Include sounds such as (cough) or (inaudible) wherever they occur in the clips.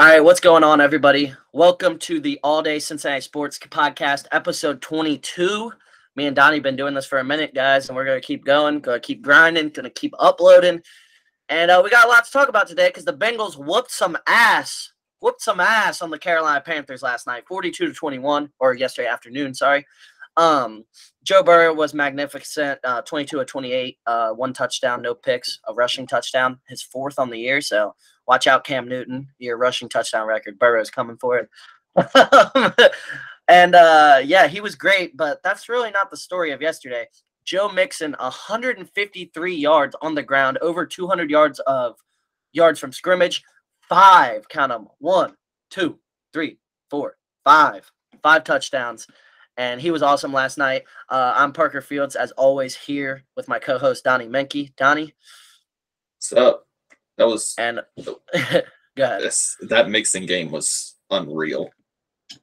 All right, what's going on, everybody? Welcome to the All Day Cincinnati Sports Podcast, episode 22. Me and Donnie been doing this for a minute, guys, and we're gonna keep going, gonna keep grinding, gonna keep uploading, and uh, we got a lot to talk about today because the Bengals whooped some ass, whooped some ass on the Carolina Panthers last night, 42 to 21, or yesterday afternoon, sorry. Um, Joe Burrow was magnificent, uh, 22 of 28, uh, one touchdown, no picks, a rushing touchdown, his fourth on the year. So watch out, Cam Newton, your rushing touchdown record. Burrow's coming for it. (laughs) and uh, yeah, he was great, but that's really not the story of yesterday. Joe Mixon, 153 yards on the ground, over 200 yards of yards from scrimmage, five, count them, one, two, three, four, five, five touchdowns and he was awesome last night. Uh, I'm Parker Fields, as always, here with my co-host Donnie Menke. Donnie, what's up? That was and (laughs) (laughs) go ahead. This, that Mixon game was unreal.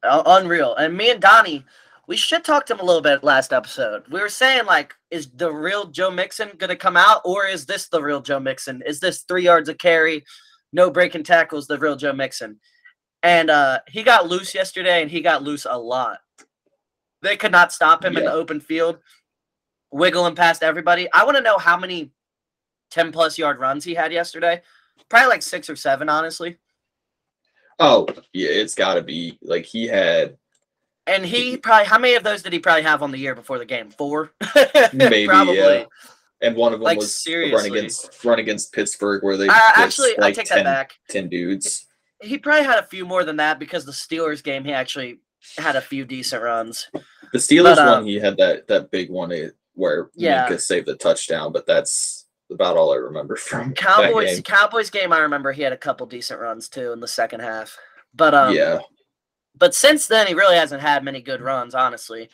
Uh, unreal. And me and Donnie, we should talk to him a little bit last episode. We were saying like, is the real Joe Mixon gonna come out, or is this the real Joe Mixon? Is this three yards of carry, no breaking tackles, the real Joe Mixon? And uh, he got loose yesterday, and he got loose a lot. They could not stop him yeah. in the open field, wiggling past everybody. I want to know how many 10 plus yard runs he had yesterday. Probably like six or seven, honestly. Oh, yeah, it's got to be like he had. And he probably, how many of those did he probably have on the year before the game? Four? (laughs) Maybe, probably. Yeah. And one of them like, was seriously. run against run against Pittsburgh, where they uh, actually like I take 10, that back. Ten dudes. He probably had a few more than that because the Steelers game he actually had a few decent runs. The Steelers but, uh, one, he had that that big one where yeah. Minkah saved the touchdown, but that's about all I remember (laughs) from Cowboys. game. Cowboys game, I remember he had a couple decent runs too in the second half. But um, yeah. But since then, he really hasn't had many good runs, honestly.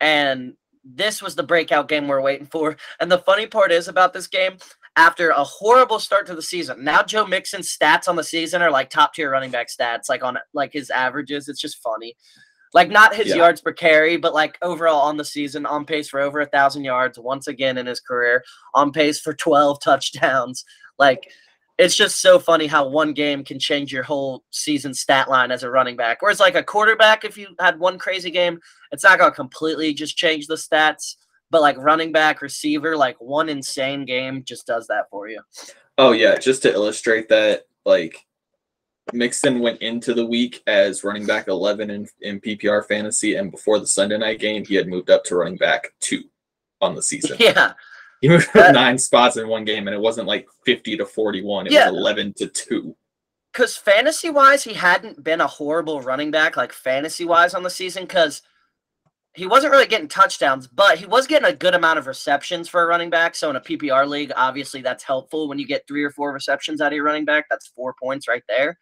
And this was the breakout game we're waiting for. And the funny part is about this game, after a horrible start to the season, now Joe Mixon's stats on the season are like top tier running back stats, like on like his averages. It's just funny. Like not his yeah. yards per carry, but like overall on the season, on pace for over a thousand yards once again in his career, on pace for 12 (laughs) touchdowns. Like it's just so funny how one game can change your whole season stat line as a running back. Whereas like a quarterback, if you had one crazy game, it's not gonna completely just change the stats. But like running back, receiver, like one insane game just does that for you. Oh yeah, just to illustrate that, like Mixon went into the week as running back 11 in, in PPR fantasy, and before the Sunday night game, he had moved up to running back two on the season. (laughs) Yeah. He moved up nine spots in one game, and it wasn't like 50 to 41. It yeah. was 11 to 2. Because fantasy wise, he hadn't been a horrible running back, like fantasy wise on the season, because he wasn't really getting touchdowns, but he was getting a good amount of receptions for a running back. So in a PPR league, obviously that's helpful when you get three or four receptions out of your running back. That's four points right there.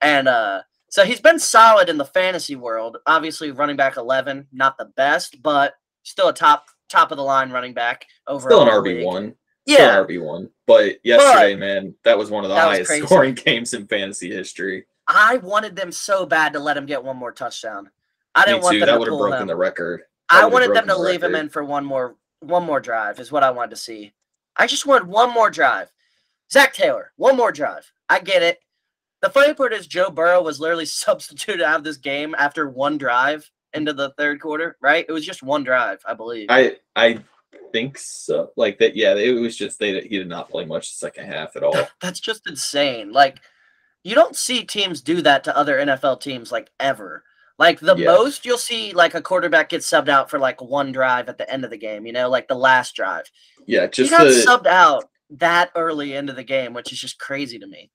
And uh, so he's been solid in the fantasy world. Obviously, running back eleven, not the best, but still a top top of the line running back overall. Still an RB one. Yeah, RB one. But yesterday, but, man, that was one of the highest scoring (laughs) games in fantasy history. I wanted them so bad to let him get one more touchdown. I didn't want them that would have broken him. the record. That I wanted them to the leave him in for one more one more drive is what I wanted to see. I just wanted one more drive. Zac Taylor, one more drive. I get it. The funny part is Joe Burrow was literally (laughs) substituted out of this game after one drive into the third quarter, right? It was just one drive, I believe. I I think so. Like that, yeah. It was just they he did not play much the second half at all. That's just insane. Like you don't see teams do that to other NFL teams like ever. Like the yeah. most you'll see like a quarterback get subbed out for like one drive at the end of the game, you know, like the last drive. Yeah, just he got the, subbed out that early into the game, which is just crazy to me.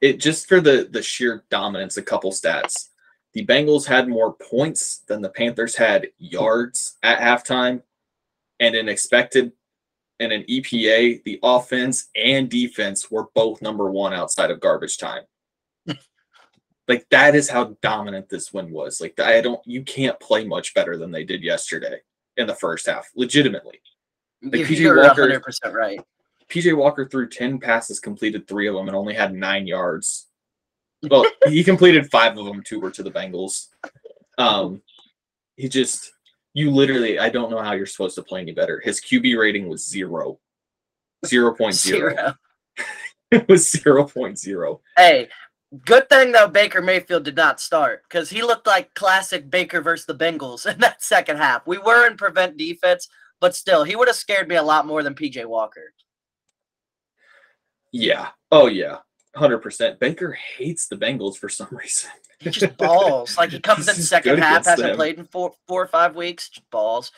It just for the the sheer dominance, a couple stats. The Bengals had more points than the Panthers had yards at halftime, and an expected and an EPA, the offense and defense were both number one outside of garbage time. Like that is how dominant this win was. Like I don't, you can't play much better than they did yesterday in the first half. Legitimately, like PJ Walker, 100% right. PJ Walker threw ten passes, completed three of them, and only had nine yards. Well, (laughs) he completed five of them. Two were to the Bengals. Um, he just, you literally, I don't know how you're supposed to play any better. His QB rating was zero. 0.0. Zero. (laughs) it was 0.0. Hey, Good thing though Baker Mayfield did not start because he looked like classic Baker versus the Bengals (laughs) in that second half. We were in prevent defense, but still, he would have scared me a lot more than PJ Walker. Yeah. Oh yeah. Hundred percent. Baker hates the Bengals for some (laughs) reason. He just balls. like he (laughs) comes in second half, hasn't them. played in four four or five weeks. Just balls.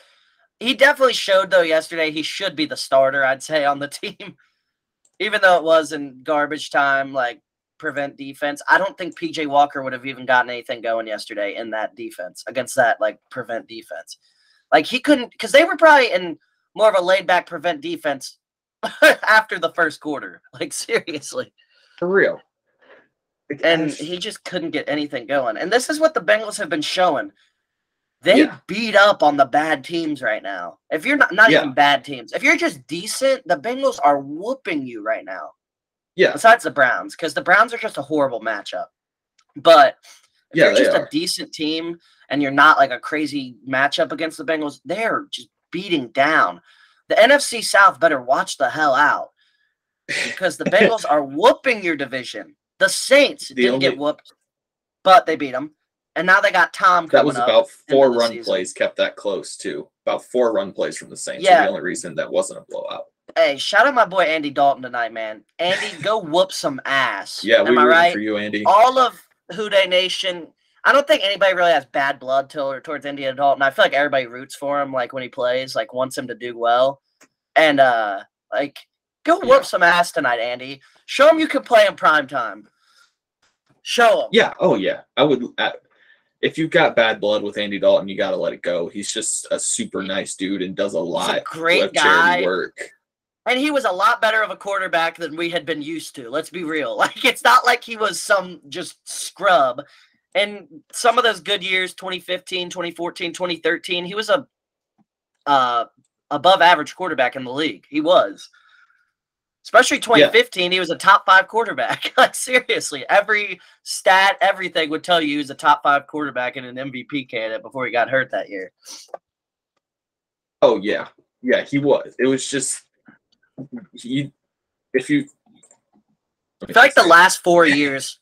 He definitely showed though yesterday he should be the starter, I'd say, on the team. Even though it was in garbage time, like prevent defense. I don't think PJ Walker would have even gotten anything going yesterday in that defense against that like prevent defense. Like he couldn't because they were probably in more of a laid back prevent defense (laughs) after the first quarter. (laughs) Like seriously. For real. and he just couldn't get anything going. And this is what the Bengals have been showing. They Yeah. beat up on the bad teams right now. If you're not not Yeah. even bad teams, if you're just decent, the Bengals are whooping you right now. Yeah. Besides the Browns, because the Browns are just a horrible matchup. But if Yeah, you're just are. a decent team and you're not like a crazy matchup against the Bengals, they're just beating down. The NFC South better watch the hell out because the (laughs) Bengals are whooping your division. The Saints The didn't get whooped, but they beat them. And now they got Tom That was about four run season. plays kept that close too. About four run plays from the Saints. Yeah. The only reason that wasn't a blowout. Hey, shout out my boy Andy Dalton tonight, man. Andy, go whoop some ass. Yeah, Am I right? for you, Andy. all of Who Dey Nation. I don't think anybody really has bad blood till, towards India Dalton. I feel like everybody roots for him, like when he plays, like wants him to do well. And uh like go whoop Yeah. some ass tonight, Andy. Show him you can play in prime time. Show him. Yeah. Oh yeah. I would. Uh, if you've got bad blood with Andy Dalton, you got to let it go. He's just a super nice dude and does a lot great of charity guy. work. And he was a lot better of a quarterback than we had been used to. Let's be real. (laughs) Like it's not like he was some just scrub. And some of those good years, 2015, 2014, 2013, he was a uh above average quarterback in the league. He was. Especially 2015, he was a top 5 quarterback. (laughs) like seriously, every stat, everything would tell you he was a top 5 quarterback and an MVP candidate before he got hurt that year. Oh yeah, yeah. He was. It was just he. If you. I feel like the last four years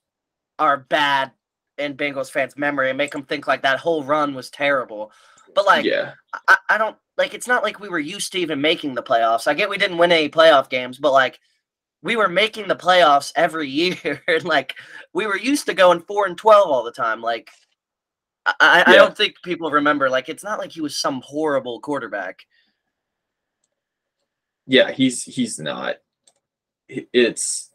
are bad in Bengals fans' memory and make them think like that whole run was terrible. But like, yeah. I, I don't like. It's not like we were used to even making the playoffs. I get we didn't win any playoff games, but like, we were making the playoffs every (laughs) year, and like, we were used to going four and twelve all the time. Like, I, I, I Yeah. don't think people remember. Like, it's not like he was some horrible quarterback. Yeah, he's he's not. It's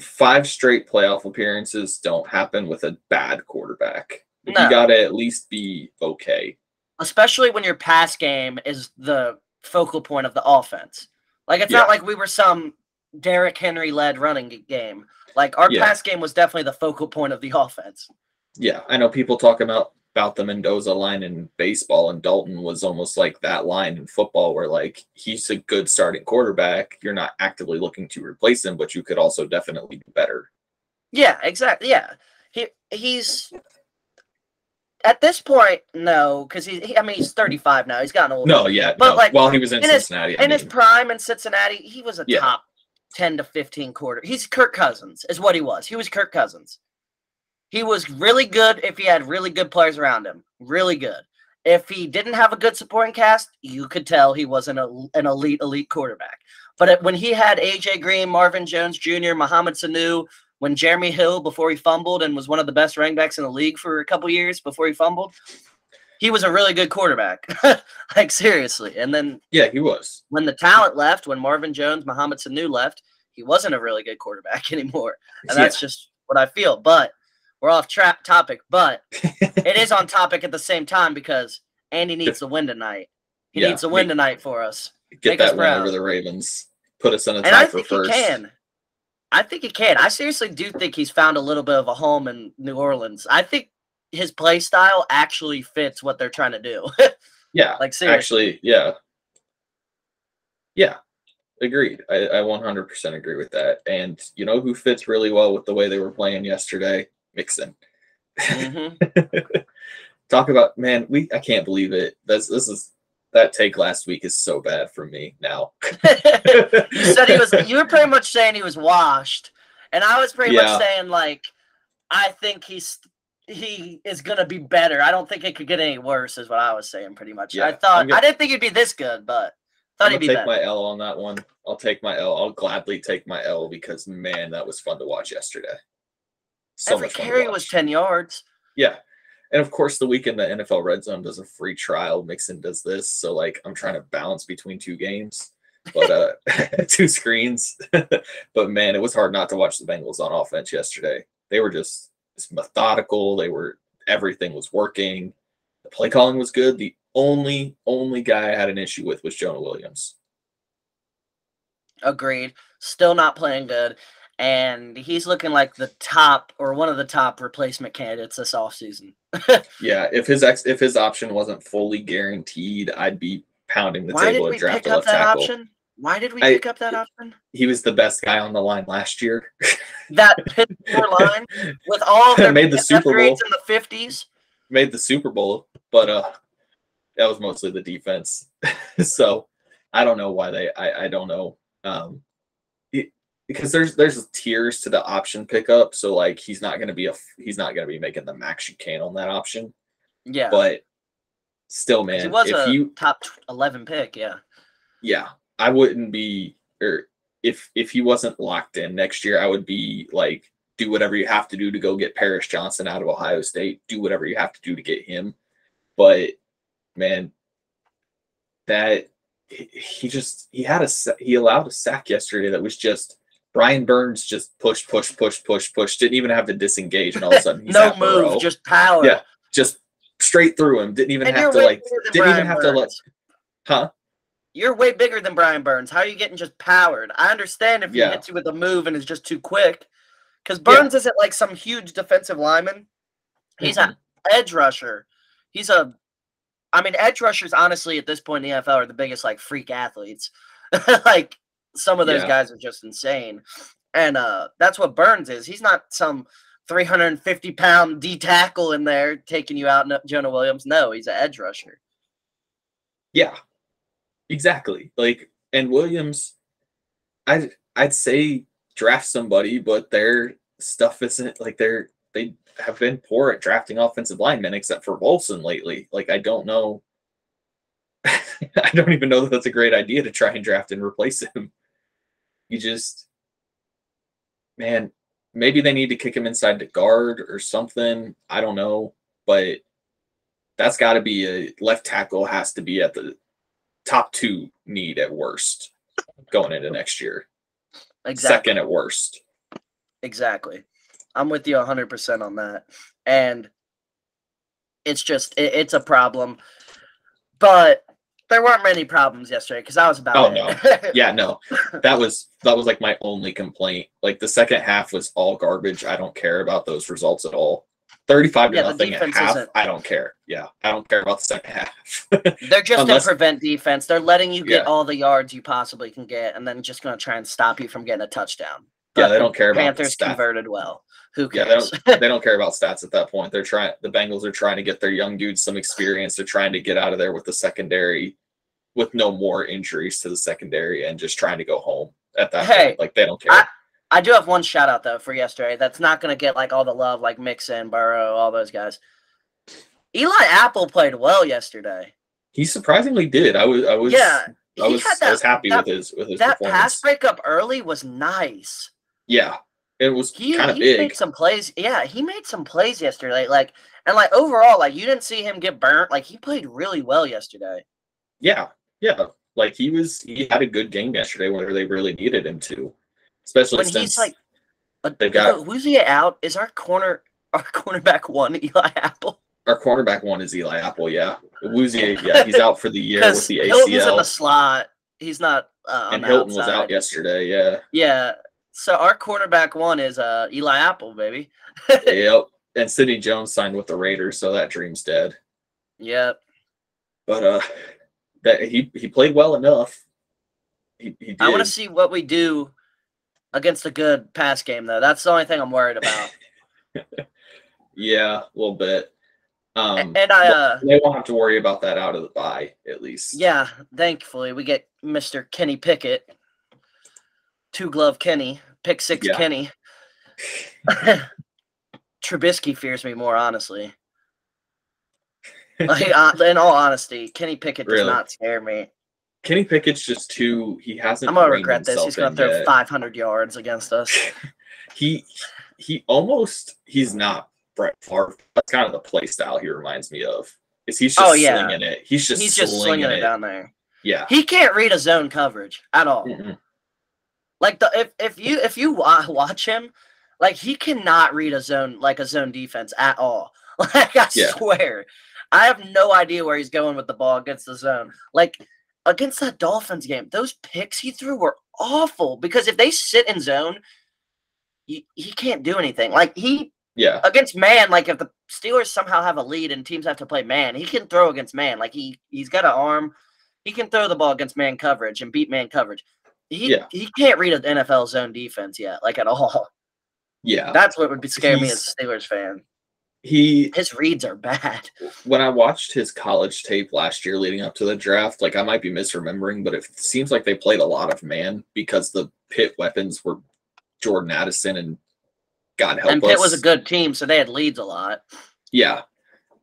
five straight playoff appearances don't happen with a bad quarterback. No. You got to at least be okay. especially when your pass game is the focal point of the offense. Like it's Yeah. not like we were some Derrick Henry led running game. Like our Yeah. pass game was definitely the focal point of the (laughs) offense. Yeah, I know people talk about about the Mendoza line in baseball, and Dalton was almost like that line in football, where like he's a good starting quarterback. You're not actively looking to replace him, but you could also definitely do better. Yeah, exactly. Yeah, he he's at this point no, because he, he- I mean he's thirty five now. He's gotten older. No, yeah, But, no. like, while he was in, in Cincinnati, I in his prime in Cincinnati, he was a Yeah. top 10 to 15 quarter. He's Kirk Cousins, is what he was. He was Kirk Cousins. He was really good if he had really good players around him. Really good. If he didn't have a good supporting cast, you could tell he wasn't a, an elite, elite quarterback. But it- when he had AJ Green, Marvin Jones Jr., Mohamed Sanu, when Jeremy Hill, before he fumbled and was one of the best running backs in the league for a couple years before he fumbled, he was a really good quarterback. (laughs) like, seriously. And then yeah, he was. when the talent left, when Marvin Jones, Mohamed Sanu left, he wasn't a really good quarterback (laughs) anymore. And Yeah. that's just what I feel. But we're off track topic, but it is on (laughs) topic at the same time because Andy needs the win tonight. He Yeah, needs a win me- tonight for us. get make us that win proud. over the Ravens, put us in a tie I for think he first. can. I think he can. I seriously do think he's found a little bit of a home in New Orleans. I think his play style actually fits what they're trying to do. (laughs) Yeah, like seriously. actually, yeah, yeah, agreed. I, I 100% agree with that. And you know who fits really well with the way they were playing yesterday? Mixon. Mhm. (laughs) Talk about man, we I can't believe it. That's this is that take last week is so bad for me now. (laughs) (laughs) you said he was you were pretty much saying he was washed And I was pretty Yeah. much saying like, I think he's he is gonna be better. I don't think it could get any worse, is what I was saying pretty much. Yeah, I thought gonna- I didn't think he'd be this good, but thought I'm he'd be take better. my L on that one. I'll take my L. I'll gladly take my L because man, that was fun to watch yesterday. So Every much fun to carry was ten yards. Yeah. And of course, the weekend the NFL Red Zone does a free trial. Mixon does this, so like I'm trying to balance between two games, but uh, (laughs) (laughs) two screens. (laughs) but man, it was hard not to watch the Bengals on offense yesterday. They were just, just methodical. They were everything was working. The play calling was good. The only only guy I had an issue with was Jonah Williams. Agreed. Still not playing good. And he's looking like the top or one of the top replacement candidates this offseason. (laughs) Yeah, if his ex if his option wasn't fully guaranteed, I'd be pounding the Why did table we draft pick up that tackle. option? Why did we I- pick up that option? He was the best guy on the line last year. (laughs) That Pittsburgh (laughs) line with all their Made the Super Bowl. in the fifties. Made the Super Bowl, but uh that was mostly the defense. so I don't know why they I, I don't know. Um because there's there's tiers to the option pickup. So like he's not gonna be a he's not gonna be making the max you can on that option. Yeah, But still, man, he was if a you top eleven pick. Yeah, yeah, I wouldn't be or if if he wasn't locked in next year, I would be like do whatever you have to do to go get Paris Johnson out of Ohio State. Do whatever you have to do to get him. But man, that he he just he had a he allowed a sack yesterday that was just Brian Burns just push push push push push didn't even have to disengage and all of a sudden he's no Burrow. move, just power. Yeah, just straight through him. Didn't even And have to like didn't even Brian have to like Burns. huh You're way bigger than Brian Burns. How are you getting just powered? I understand if he Yeah. hits you with a move and is just too quick. Because Yeah. Burns isn't like some huge defensive lineman. He's an mm-hmm. edge rusher. He's a I mean, edge rushers honestly at this point in the NFL are the biggest like freak athletes. (laughs) like some of those Yeah. guys are just insane. And uh that's what Burns is. He's not some 350 pound D tackle in there taking you out, no- Jonah Williams. No, he's an edge rusher. Yeah, exactly. Like, and Williams, I I'd say draft somebody, but their stuff isn't like they're they have been poor at drafting offensive linemen, except for Wilson lately. Like, I don't know. (laughs) I don't even know that that's a great idea to try and draft and replace him. You just, man, maybe they need to kick him inside to guard or something. I don't know, but that's got to be a left tackle has to be at the top two need at worst going into next year. Exactly. Second at worst. Exactly. I'm with you 100% on that. And it's just, it, it's a problem. But there weren't many problems yesterday because I was about Oh, it. (laughs) Yeah, no, that was that was like my only complaint. Like the second half was all garbage. I don't care about those results at all. Thirty-five to Yeah, nothing at half. isn't- I don't care. Yeah, I don't care about the second half. (laughs) They're just Unless- in prevent defense. They're letting you get Yeah. all the yards you possibly can get and then just going to try and stop you from getting a touchdown. Yeah, But they don't care about Panthers converted well. Who Yeah, they don't they don't care about stats at that point. They're trying the Bengals are trying to get their young dudes some experience. They're trying to get out of there with the secondary with no more injuries to the secondary and just trying to go home at that Hey, point. Like they don't care. I do have one shout out though for yesterday. That's not going to get like all the love like Mixon, Burrow, all those guys. Eli Apple played well yesterday. he surprisingly did. I was I was yeah, I was had I was happy that, with his with his that performance. pass breakup early was nice. Yeah. It was He, kind of big. made some plays. Yeah, he made some plays yesterday. Like and like overall, like you didn't see him get burnt. Like he played really well yesterday. Yeah, yeah. Like he was, he had a good game yesterday where they really needed him to, especially When since he's like, they've got- who's he out? Is our corner our (laughs) cornerback one Eli Apple? our cornerback one is Eli Apple. Yeah, Awuzie, yeah, he's out for the year with (laughs) the Hilton's in the ACL, slot. He's not. Uh, and Hilton was out yesterday. Yeah, Yeah. So our quarterback one is uh Eli Apple, baby. (laughs) yep. And Sidney Jones signed with the Raiders, so that dream's dead. Yep. But uh, that he he played well enough. He, he. I want to see what we do against a good pass game, though. That's the only thing I'm worried about. (laughs) yeah, a little bit. Um, and I, uh, they won't have to worry about that out of the bye at least. yeah, thankfully we get Mr. Kenny Pickett, two glove Kenny, pick six Yeah. Kenny. (laughs) Trubisky fears me more, honestly. Like, (laughs) uh, in all honesty, Kenny Pickett does Really? not scare me. Kenny Pickett's just too. He hasn't. I'm gonna regret this. He's gonna throw yet. 500 yards against us. (laughs) He he almost. He's not Brett Favre. That's kind of the play style he reminds me of. Is he's just Oh, yeah. slinging it. He's just He's just slinging it down there. Yeah. He can't read a zone coverage at all. Mm-mm. Like the if if you if you watch him, like he cannot read a zone like a zone defense at all. (laughs) Like I Yeah. swear, I have no idea where he's going with the ball against the zone. Like against that Dolphins game, those picks he threw were awful because if they sit in zone, he, he can't do anything. Like he Yeah. against man, like if the Steelers somehow have a lead and teams have to play man, he can throw against man. Like he he's got an arm, he can throw the ball against man coverage and beat man coverage. He Yeah. he can't read an NFL zone defense yet, like at all. Yeah. That's what would be scare me as a Steelers fan. He His reads are bad. (laughs) when I watched his college tape last year leading up to the draft, like I might be misremembering, but it seems like they played a lot of man because the Pitt weapons were Jordan Addison and God help and us. And Pitt was a good team, so they had leads a lot. Yeah.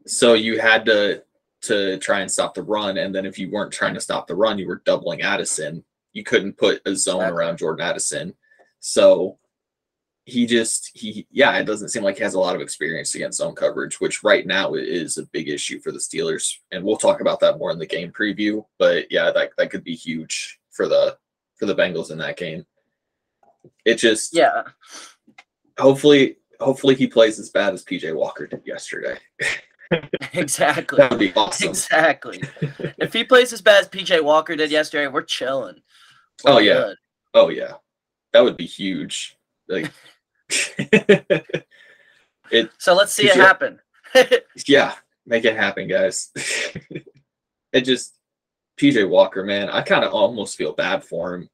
So you had to to try and stop the run, and then if you weren't trying to stop the run, you were doubling Addison. You couldn't put a zone Exactly. around Jordan Addison. So he just he yeah, it doesn't seem like he has a lot of experience against zone coverage, which right now is a big issue for the Steelers. And we'll talk about that more in the game preview. But yeah, that that could be huge for the for the Bengals in that game. It just Yeah. hopefully hopefully he plays as bad as PJ Walker did yesterday. (laughs) (laughs) Exactly. That would be awesome. Exactly. if he plays as bad as PJ Walker did yesterday, we're chilling. Oh, yeah. good. Oh yeah, that would be huge. Like, (laughs) it So let's see it you- happen. (laughs) yeah, make it happen, guys. (laughs) it just PJ Walker, man, I kind of almost feel bad for him.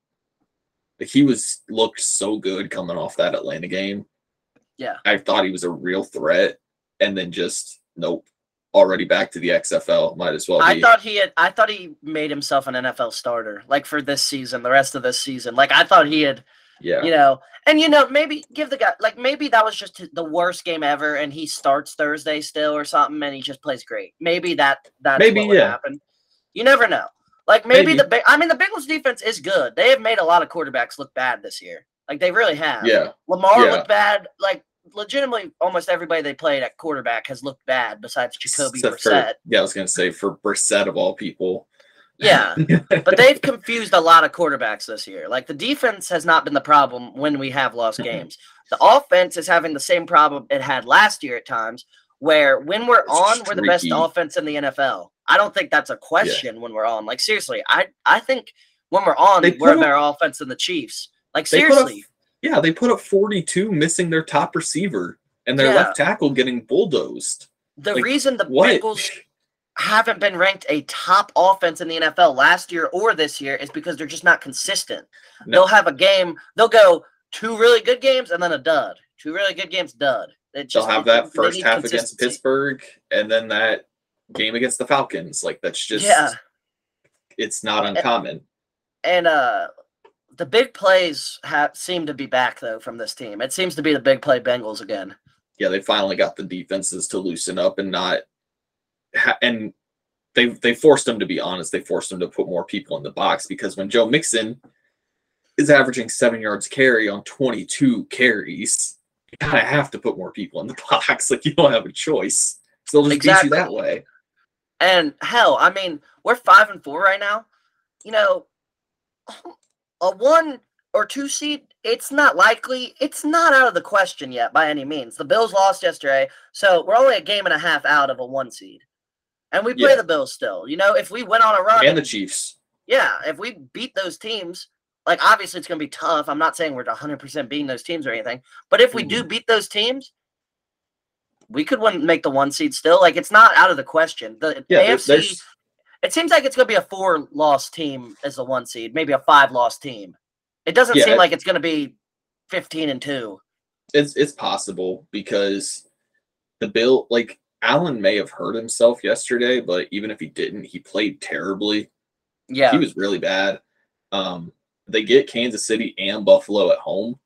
Like he was looked so good coming off that Atlanta game. Yeah. I thought he was a real threat, and then just nope. Already back to the XFL. Might as well be. I thought he had. I thought he made himself an NFL starter, like for this season, the rest of this season. Like I thought he had, yeah, you know, and you know, maybe give the guy, like maybe that was just the worst game ever, and he starts Thursday still or something, and he just plays great. Maybe that that Maybe, yeah. happen. You never know. Like maybe, Maybe. the I mean the Bengals defense is good. They have made a lot of quarterbacks look bad this year. Like they really have. yeah, Lamar Yeah. looked bad. Like legitimately, almost everybody they played at quarterback has looked bad besides Jacoby Except for- Brissett. yeah. I was gonna say for Brissett of all people. Yeah, (laughs) but they've confused a lot of quarterbacks this year. Like the defense has not been the problem when we have lost Mhm. games. The offense is having the same problem it had last year at times, where when we're It's on, we're the best offense in the NFL. I don't think that's a question when we're on. Like seriously, I I think when we're on, They we're a better offense than the Chiefs. Like They put up- seriously, Yeah, they put up 42, missing their top receiver and their Yeah. left tackle getting bulldozed. the like, reason the What? Bengals haven't been ranked a top offense in the NFL last year or this year is because they're just not consistent. No. They'll have a game, they'll go two really good games and then a dud. Two really good games, dud. It They'll have that first half against. Pittsburgh and then that game against the Falcons. Like that's just Yeah. it's not uncommon. And uh the big plays have seem to be back though from this team. It seems to be the big play Bengals again. Yeah, they finally got the defenses to loosen up and not ha- and they they forced them to be honest. They forced them to put more people in the box because when Joe Mixon is averaging seven yards carry on 22 carries, you kind of have to put more people in the (laughs) box. Like you don't have a choice. So they'll just Exactly. beat you that way. And hell, I mean, we're five and four right now. You know, a one or two seed, it's not likely. It's not out of the question yet by any means. The Bills lost yesterday, so we're only a game and a half out of a one seed. And we play Yeah. the Bills still. You know, if we went on a run, And the Chiefs. yeah, if we beat those teams, like obviously it's going to be tough. I'm not saying we're 100% beating those teams or anything, but if we Mm-hmm. do beat those teams, we could win, make the one seed still. Like it's not out of the question. The Yeah, AFC, there's it seems like it's going to be a four loss team as the one seed, maybe a five loss team. It doesn't Yeah, seem like it's going to be 15 and two. it's it's possible because the bill like Allen may have hurt himself yesterday, but even if he didn't, he played terribly. Yeah. He was really bad. Um, they get Kansas City and Buffalo at home.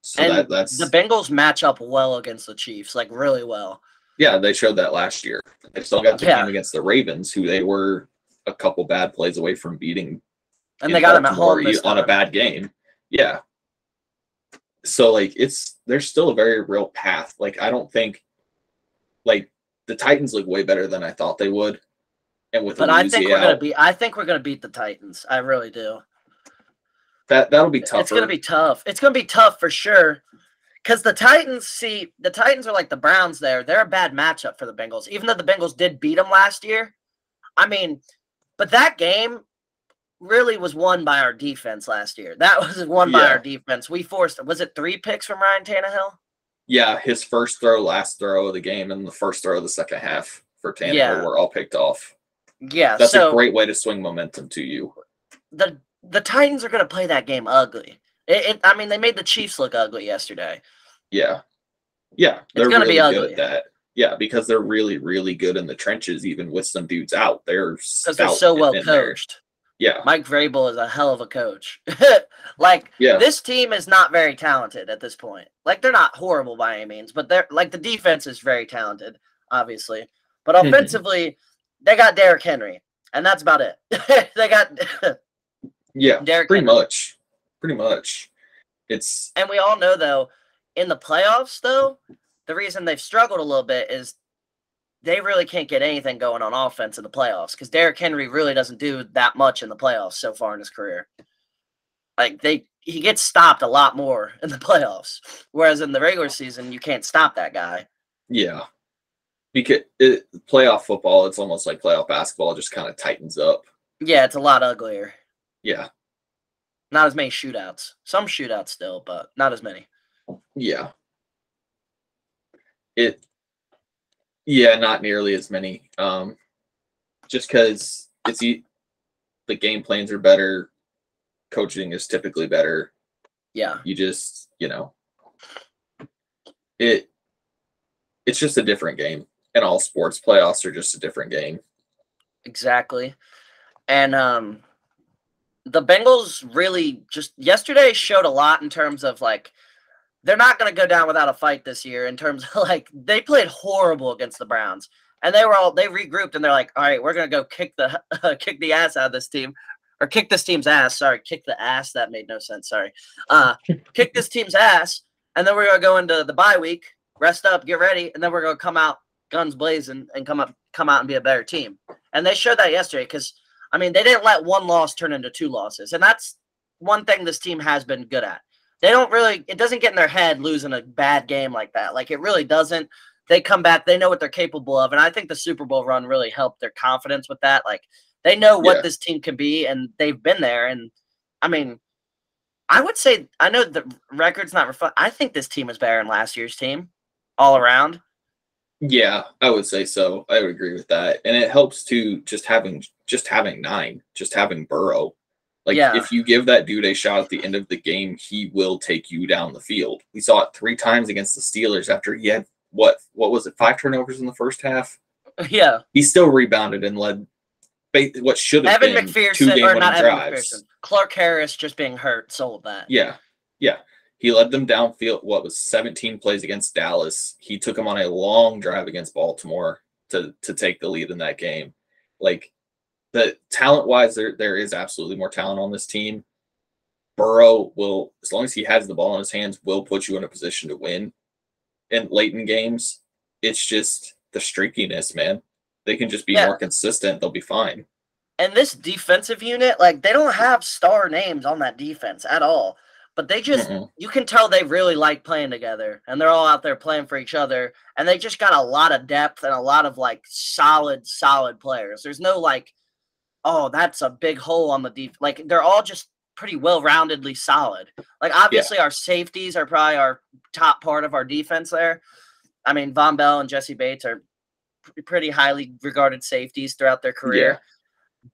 So and that, that's the Bengals match up well against the Chiefs, like really well. Yeah, they showed that last year. They still got the Yeah. game against the Ravens, who they were a couple bad plays away from beating And they got him at home on a bad game. Yeah. So like it's there's still a very real path. Like I don't think like the Titans look way better than I thought they would. And with But I think we're gonna be. I think we're gonna beat the Titans. I really do. that that'll be tough. It's gonna be tough. It's gonna be tough for sure. Because the Titans, see, the Titans are like the Browns. There, they're a bad matchup for the Bengals. Even though the Bengals did beat them last year, I mean, but that game really was won by our defense last year. That was (laughs) won by our defense. We forced. Was it three picks from Ryan Tannehill? yeah, his first throw, last throw of the game, and the first throw of the second half for Tannehill Yeah. were all picked off. Yeah. That's so a great way to swing momentum to you. the the Titans are gonna play that game ugly. It, it, I mean, they made the Chiefs look ugly yesterday. Yeah. Yeah. They're gonna be really good ugly. at that. Yeah, because they're really, really good in the trenches, even with some dudes out. They're because they're so well in there. coached. Yeah. Mike Vrabel is a hell of a coach. (laughs) like Yeah. this team is not very talented at this point. Like they're not horrible by any means, but they're like the defense is very talented, obviously. But Mhm. offensively, they got Derrick Henry, and that's about it. (laughs) they got, (laughs) Yeah. Derrick Pretty Henry. much. Pretty much. It's and we all know though, in the playoffs though, the reason they've struggled a little bit is they really can't get anything going on offense in the playoffs because Derrick Henry really doesn't do that much in the playoffs so far in his career. Like they he gets stopped a lot more in the (laughs) playoffs. Whereas in the regular season, you can't stop that guy. yeah. Because it, playoff football, it's almost like playoff basketball, just kind of tightens up. Yeah, it's a lot uglier. Yeah. Not as many shootouts. Some shootouts still, but not as many. Yeah. It yeah, not nearly as many. Um just cuz it's e- the game plans are better, coaching is typically better. Yeah. You just, you know, it it's just a different game. and all sports, playoffs are just a different game. Exactly. And um the Bengals really just yesterday showed a lot in terms of like they're not going to go down without a fight this year in terms of (laughs) like they played horrible against the Browns. And they were all they regrouped and they're like, "All right, we're going to go kick the (laughs) kick the ass out of this team or kick this team's ass. Sorry, kick the ass. That made no sense. Sorry. Uh kick this team's ass and then we're going to go into the bye week, rest up, get ready, and then we're going to come out guns blazing and come up come out and be a better team. And they showed that yesterday because I mean they didn't let one loss turn into two losses, and that's one thing this team has been good at. They don't really it doesn't get in their head losing a bad game like that. Like it really doesn't. They come back, they know what they're capable of, and I think the Super Bowl run really helped their confidence with that. Like they know what Yeah. this team can be, and they've been there. And I mean, I would say I know the record's not reflect. I think this team is better than last year's team, all around. Yeah, I would say so. I would agree with that. And it helps to just having just having nine, just having Burrow. Like Yeah. if you give that dude a shot at the end of the game, he will take you down the field. We saw it three times against the Steelers after he had what what was it, five turnovers in the first half? (laughs) yeah, He still rebounded and led what should have Evan been two McPherson game or winning drives. McPherson. Clark Harris just being hurt sold that. Yeah. Yeah. He led them downfield, what was 17 plays against Dallas. He took them on a long drive against Baltimore to to take the lead in that game. Like the talent wise, there there is absolutely more talent on this team. Burrow will, as long as he has the ball in his hands, will put you in a position to win in late in games. It's just the streakiness, man. They can just be Yeah. more consistent. They'll be fine. And this defensive unit, like they don't have star names on that defense at all. But they just Mm-mm. you can tell they really like playing together and they're all out there playing for each other and they just got a lot of depth and a lot of like solid solid players. There's no like oh, that's a big hole on the deep. Like they're all just pretty well-roundedly solid. Like obviously our safeties are probably our top part of our defense there. I mean, Vonn Bell and Jessie Bates are pretty highly regarded safeties throughout their career.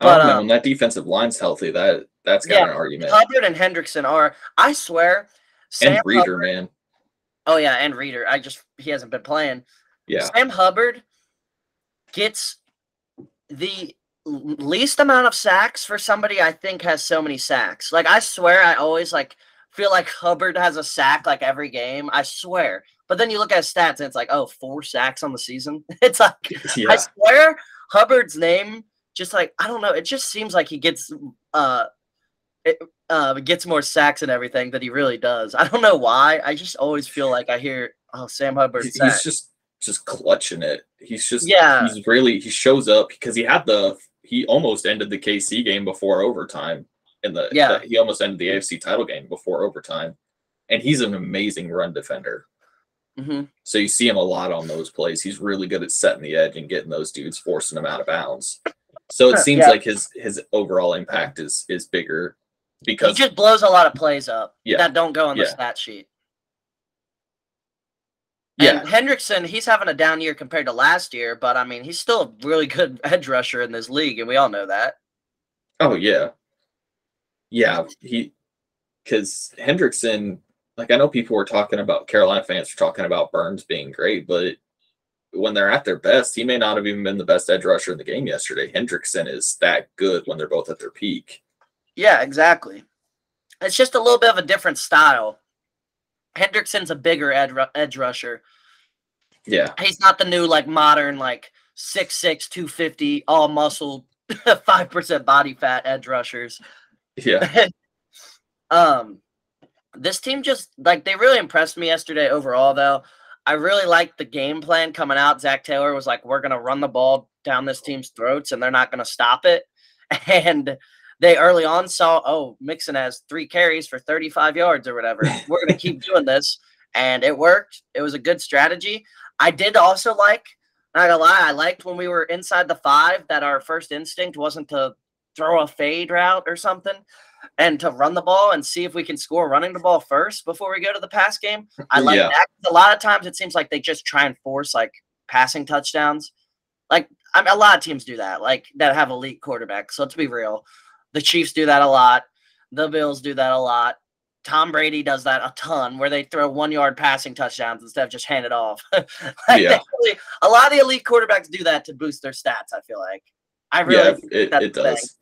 I But know. um, when that defensive line's healthy, that that's got Yeah, an argument. Hubbard and Hendrickson are, I swear, Sam and Reader, Hubbard- man. Oh yeah, and Reader. I just he hasn't been playing. Yeah. Sam Hubbard gets the least amount of sacks for somebody I think has so many sacks. Like I swear I always like feel like Hubbard has a sack like every game. I swear. But then you look at his stats and it's like, oh, four sacks on the season. (laughs) It's like (laughs) Yeah. I swear Hubbard's name just like I don't know, it just seems like he gets uh it, uh gets more sacks and everything that he really does. I don't know why. I just always feel like I hear oh Sam Hubbard He's sack. he's just just clutching it. He's just Yeah. He's really he shows up because he had the he almost ended the KC game before overtime. In the Yeah. the- he almost ended the AFC title game before overtime, and he's an amazing run defender. hmm So you see him a lot on those plays. He's really good at setting the edge and getting those dudes, forcing them out of bounds. So it seems yeah. like his his overall impact is is bigger because He just blows a lot of plays up Yeah. that don't go on the Yeah. stat sheet. Yeah, And Hendrickson, he's having a down year compared to last year, but I mean, he's still a really good (laughs) edge rusher in this league, and we all know that. oh yeah, yeah. He because Hendrickson, like I know people were talking about Carolina fans were talking about Burns being great, but when they're at their best, he may not have even been the best edge rusher in the game yesterday. Hendrickson is that good when they're both at their peak. Yeah, exactly. It's just a little bit of a different style. Hendrickson's a bigger ed- edge rusher. Yeah, He's not the new, like, modern, like, 6'6, 250, all muscle, (laughs) 5% body fat edge rushers. yeah, (laughs) um, this team just, like, they really impressed me yesterday overall, though. I really liked the game plan coming out. Zac Taylor was like, we're going to run the ball down this team's throats, and they're not going to stop it. (laughs) And they early on saw, oh, Mixon has three carries for 35 yards or whatever. (laughs) We're going to keep doing this. And it worked. It was a good strategy. I did also like, not gonna lie, I liked when we were inside the five that our first instinct wasn't to throw a fade route or something and to run the ball and see if we can score running the ball first before we go to the pass game. I like Yeah. that. A lot of times it seems like they just try and force like passing touchdowns. Like I mean, a lot of teams do that, like that have elite quarterbacks. So let's be real. The Chiefs do that a lot. The Bills do that a lot. Tom Brady does that a ton, where they throw one yard passing touchdowns instead of just hand it off. (laughs) Like, Yeah. really- a lot of the elite quarterbacks do that to boost their stats. I feel like. I really yeah. think It, it the thing. does.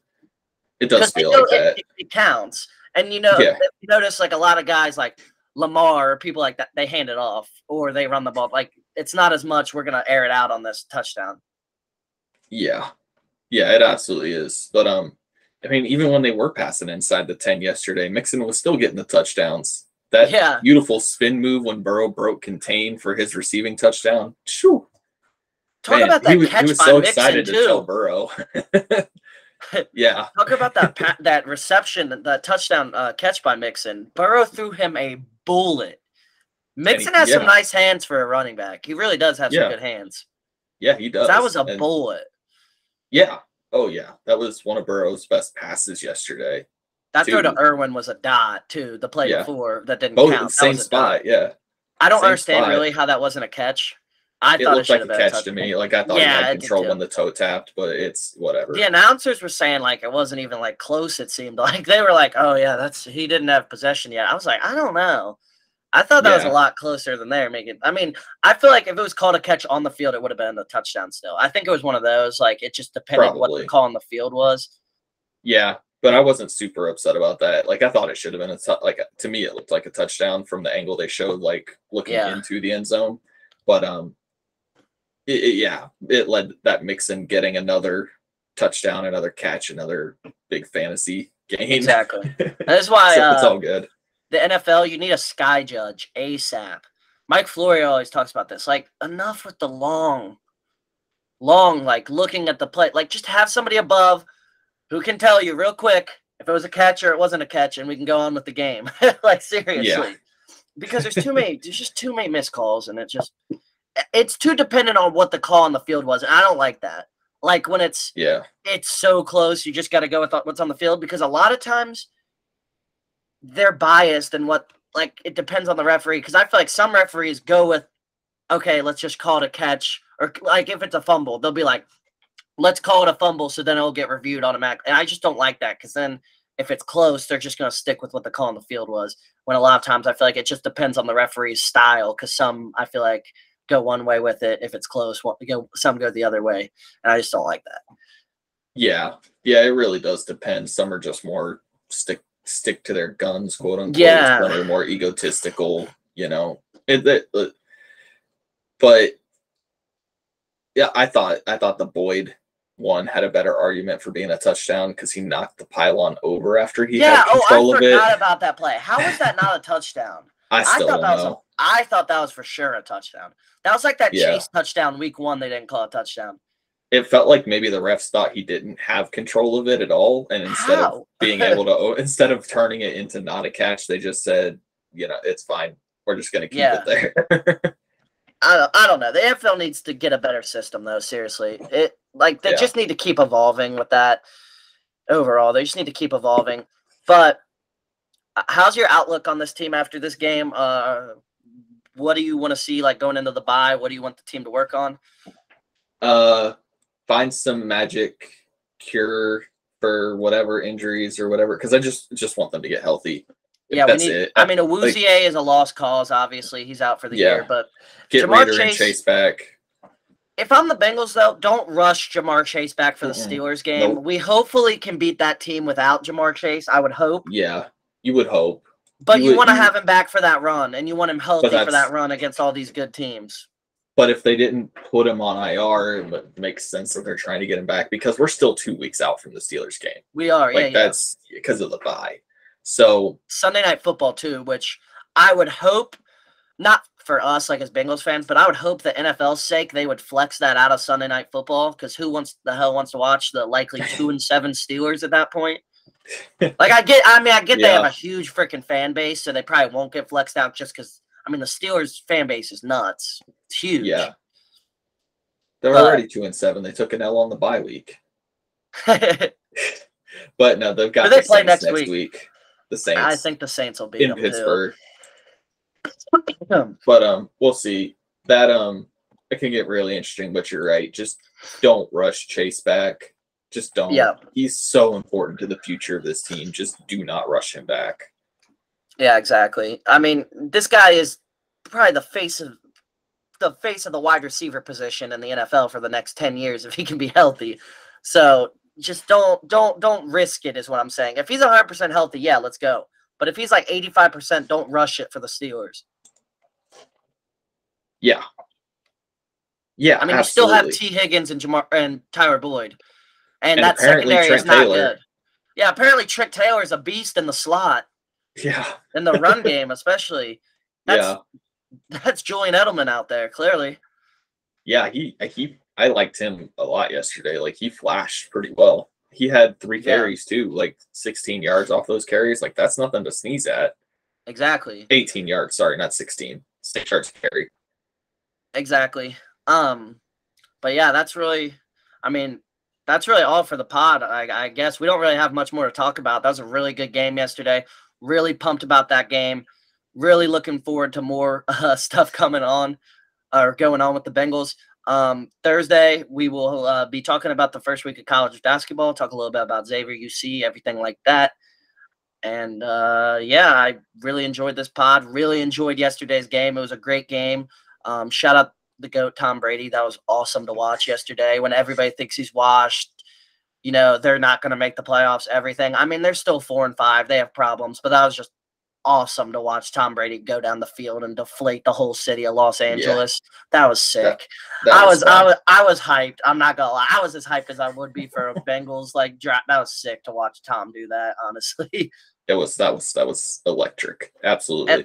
It does feel like it, that. it, it counts. And you know, Yeah. you notice like a lot of guys like Lamar or people like that, they hand it off or they run the ball. Like it's not as much. We're gonna air it out on this touchdown. Yeah. Yeah, it absolutely is. But um I mean, even when they were passing inside the 10 yesterday, Mixon was still getting the touchdowns. That Yeah, beautiful spin move when Burrow broke contain for his receiving touchdown. Shoo. talk Man, about that he catch he was by so Mixon excited to tell too. Burrow. (laughs) yeah. (laughs) Talk about that pa- that reception, that touchdown uh, catch by Mixon. Burrow threw him a bullet. Mixon has some nice hands for a running back. He really does have some Yeah. good hands. Yeah, he does. That was a And- bullet. Yeah. Oh yeah. That was one of Burrow's best passes yesterday. That throw to Irwin was a dot too. The play Yeah. before that didn't Both count. at the That same spot. dot. Yeah. I don't Same understand spot. really how that wasn't a catch. I It thought it looked should like have a catch to me. Like I thought Yeah, he had control when the toe tapped, but it's whatever. The announcers were saying like it wasn't even like close. It seemed (laughs) like they were like, "Oh yeah, that's he didn't have possession yet." I was like, I don't know. I thought that was a lot closer than they're making. I mean, I feel like if it was called a catch on the field, it would have been a touchdown still. I think it was one of those. Like it just depended what Probably. the call on the field was. Yeah, but I wasn't super upset about that. Like I thought it should have been a tou- like to me it looked like a touchdown from the angle they showed, like looking Yeah. into the end zone. But um, it, it- yeah, it led that Mixon getting another touchdown, another catch, another big fantasy game. Exactly. (laughs) That's why so it's uh, all good. The NFL, you need a sky judge ASAP. Mike Florio always talks about this. Like, enough with the long, long, like looking at the play. Like, just have somebody above who can tell you real quick if it was a catch or it wasn't a catch, and we can go on with the game. (laughs) like, seriously. Because there's too (laughs) many, there's just too many missed calls, and it just, it's too dependent on what the call on the field was. And I don't like that. Like, when it's, Yeah, it's so close. You just got to go with what's on the field because a lot of times they're biased and what like it depends on the referee. Because I feel like some referees go with, okay, let's just call it a catch, or like if it's a fumble, they'll be like, let's call it a fumble, so then it'll get reviewed automatically. And I just don't like that because then if it's close, they're just going to stick with what the call on the field was. When a lot of times I feel like it just depends on the referee's style. Because some I feel like go one way with it if it's close, one, go some go the other way, and I just don't like that. yeah, yeah. It really does depend. Some are just more stick stick to their guns, quote unquote. Yeah. Some are more egotistical, you know. It, it- but yeah, I thought I thought the Boyd one had a better argument for being a touchdown because he knocked the pylon over after he yeah. had Oh, control I of it. forgot about that play. How was that not a touchdown? I I thought that was. A, know. I thought that was for sure a touchdown. That was like that Yeah. Chase touchdown week one. They didn't call a touchdown. It felt like maybe the refs thought he didn't have control of it at all, and instead of (laughs) being able to (laughs) instead of turning it into not a catch, they just said, you know, it's fine. We're just gonna keep Yeah. it there. (laughs) I don't, I don't know. The NFL needs to get a better system though. Seriously, it like they Yeah. just need to keep evolving with that. Overall, they just need to keep evolving. But uh, how's your outlook on this team after this game? Uh, what do you want to see like going into the bye? What do you want the team to work on? uh find some magic cure for whatever injuries or whatever because i just just want them to get healthy yeah, we that's need. it I mean, Awuzie is a lost cause. Obviously, he's out for the Yeah. year. But get Jamar Reader and Chase- chase back if I'm the Bengals, though, don't rush Ja'Marr Chase back for the Mm-mm. Steelers game. Nope. We hopefully can beat that team without Ja'Marr Chase. I would hope. yeah you would hope But You you, want to have him back for that run, and you want him healthy for that run against all these good teams. But if they didn't put him on ir it would make sense that they're trying to get him back because we're still two weeks out from the steelers game We are, like yeah, yeah. that's because of the bye so Sunday night football too, which I would hope, not for us like as Bengals fans, but I would hope that NFL's sake they would flex that out of Sunday night football because who wants the hell wants to watch the likely (laughs) two and seven Steelers at that point? (laughs) Like I get, I mean, I get they have a huge freaking fan base, so they probably won't get flexed out just because. I mean, the Steelers fan base is nuts. It's huge. yeah. They're But- already two and seven. They took an l on the bye week. (laughs) But no they've got they the play Saints next week? the saints I think the Saints will beat in them pittsburgh. Too. (clears throat) but um we'll see. That um it can get really interesting but you're right. Just don't rush chase back. Just don't. Yeah. he's so important to the future of this team. Just do not rush him back. Yeah, exactly. I mean, this guy is probably the face of the face of the wide receiver position in the NFL for the next 10 years if he can be healthy. So, just don't don't don't risk it is what I'm saying. If he's 100% healthy, yeah, let's go. But if he's like 85%, don't rush it for the Steelers. yeah yeah I mean, absolutely. you still have Tee Higgins and Ja'Marr and Tyler Boyd. And, And that secondary is not Taylor. good. Yeah, apparently Trent Taylor is a beast in the slot, yeah in the run (laughs) game especially. That's yeah that's Julian Edelman out there, clearly. yeah he he i liked him a lot yesterday like he flashed pretty well he had three Yeah. carries too like 16 yards off those carries like that's nothing to sneeze at Exactly. 18 yards sorry not 16 six yards carry Exactly. Um, but yeah, that's really, I mean, that's really all for the pod. I, I guess we don't really have much more to talk about. That was a really good game yesterday. Really pumped about that game. Really looking forward to more (laughs) uh, stuff coming on or going on with the Bengals. Um, Thursday, we will uh, be talking about the first week of college basketball, talk a little bit about Xavier UC, everything like that. And uh, yeah, I really enjoyed this pod. Really enjoyed yesterday's game. It was a great game. Um, shout out the GOAT Tom Brady. That was awesome to watch yesterday when everybody thinks he's washed. You know, they're not going to make the playoffs, everything. I mean, they're still four and five. They have problems, but that was just awesome to watch Tom Brady go down the field and deflate the whole city of Los Angeles. That was sick. That I was, I was I was hyped. I'm not gonna lie. I was as hyped as I would be for a Bengals like draft. That was sick to watch Tom do that, (laughs) honestly. it was that was that was electric absolutely uh,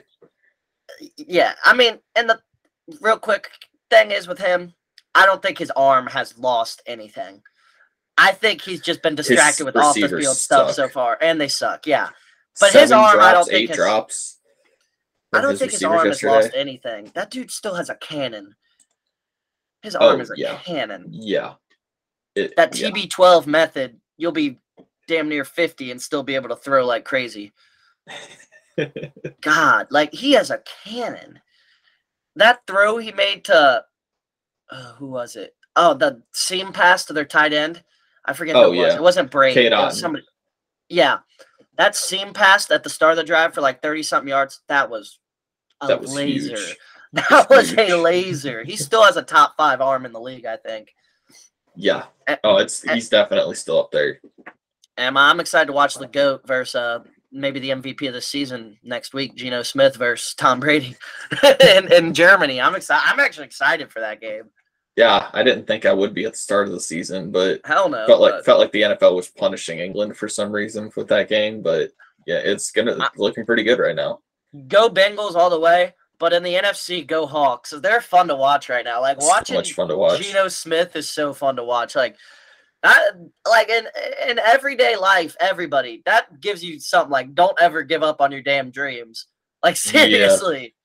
yeah, I mean, and the real quick thing is with him, I don't think his arm has lost anything. I think he's just been distracted with off the field stuff so far, and they suck. Yeah, But his arm, I don't drops, think eight drops. I don't think his arm has lost anything. That dude still has a cannon. His Oh, arm is a yeah. cannon. Yeah. It, That. TB12 method, you'll be damn near 50 and still be able to throw like crazy. (laughs) God, like he has a cannon. That throw he made to uh, who was it? Oh, the seam pass to their tight end. I forget who Oh, it was. yeah. It wasn't Brady. It was somebody. Yeah, that seam pass at the start of the drive for like thirty something yards. That was a that was laser. huge. (laughs) That was a laser. He still has a top five arm in the league, I think. Yeah. Oh, it's he's definitely still up there. And I'm excited to watch the goat versus uh, maybe the MVP of the season next week, Geno Smith versus Tom Brady (laughs) in, in Germany. I'm excited. I'm actually excited for that game. Yeah, I didn't think I would be at the start of the season, but Hell no. felt like but- felt like the NFL was punishing England for some reason with that game. But yeah, it's gonna I- looking pretty good right now. go Bengals all the way. But in the NFC, go Hawks. They're fun to watch right now. Like So watching much fun to watch. Geno Smith is so fun to watch. Like, like in in everyday life, everybody that gives you something. Like, don't ever give up on your damn dreams. Like Yeah. seriously,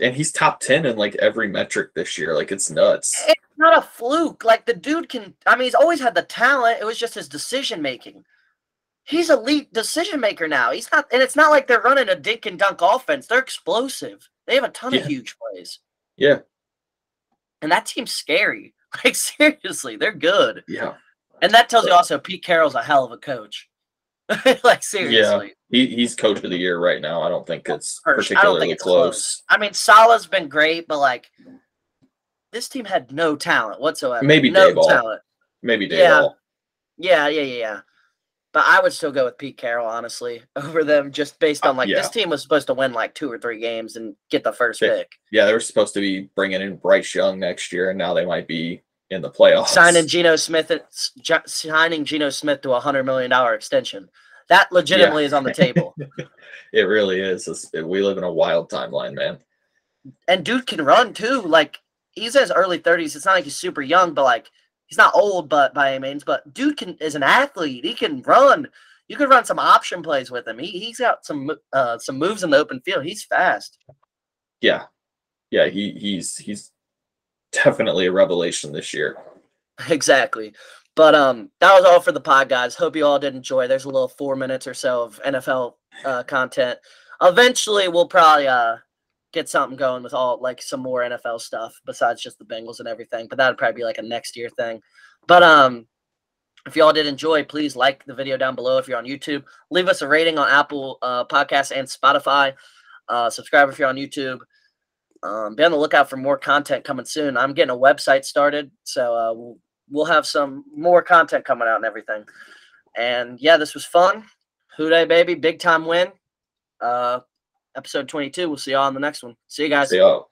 and he's top 10 in like every metric this year. Like it's nuts. Not a fluke. Like the dude can. I mean, he's always had the talent. It was just his decision making. He's elite decision maker now. He's not, and it's not like they're running a dink and dunk offense. They're explosive. They have a ton Yeah. of huge plays. Yeah. and that team's scary. (laughs) Like seriously, they're good, Yeah. and that tells you also Pete Carroll's a hell of a coach. (laughs) like seriously, He, he's coach of the year right now. I don't think it's I don't particularly think it's close. I mean Saleh's been great, but like this team had no talent whatsoever. Maybe no Daboll. talent. Maybe Dave Yeah. Ball. Yeah, yeah, yeah, yeah. But I would still go with Pete Carroll, honestly, (laughs) over them, just based on like Uh, yeah. this team was supposed to win like two or three games and get the first They- pick. Yeah, they were supposed to be bringing in Bryce Young next year, and now they might be in the playoffs. Signing Geno Smith, signing Geno Smith to a hundred million dollar extension. That legitimately is on the table. (laughs) It really is. It's- it- we live in a wild timeline, man. and dude can run too. Like he's in his early thirties. It's not like he's super young, but like he's not old, but by any means. But dude can is an athlete. He can run. You could run some option plays with him. He he's got some uh some moves in the open field. He's fast. Yeah, yeah. He he's he's definitely a revelation this year. (laughs) exactly. But um, that was all for the pod, guys. Hope you all did enjoy. There's a little four minutes or so of NFL uh, content. Eventually, we'll probably uh get something going with all like some more NFL stuff besides just the Bengals and everything. But that'd probably be like a next year thing. But um, if y'all did enjoy, please like the video down below if you're on YouTube. Leave us a rating on Apple uh, Podcasts and Spotify. Uh, subscribe if you're on YouTube. Um, be on the lookout for more content coming soon. I'm getting a website started, so uh, we'll, we'll have some more content coming out and everything. And yeah, this was fun. Dey, baby, big time win. Uh, episode 22. We'll see y'all on the next one. See you guys. See y'all.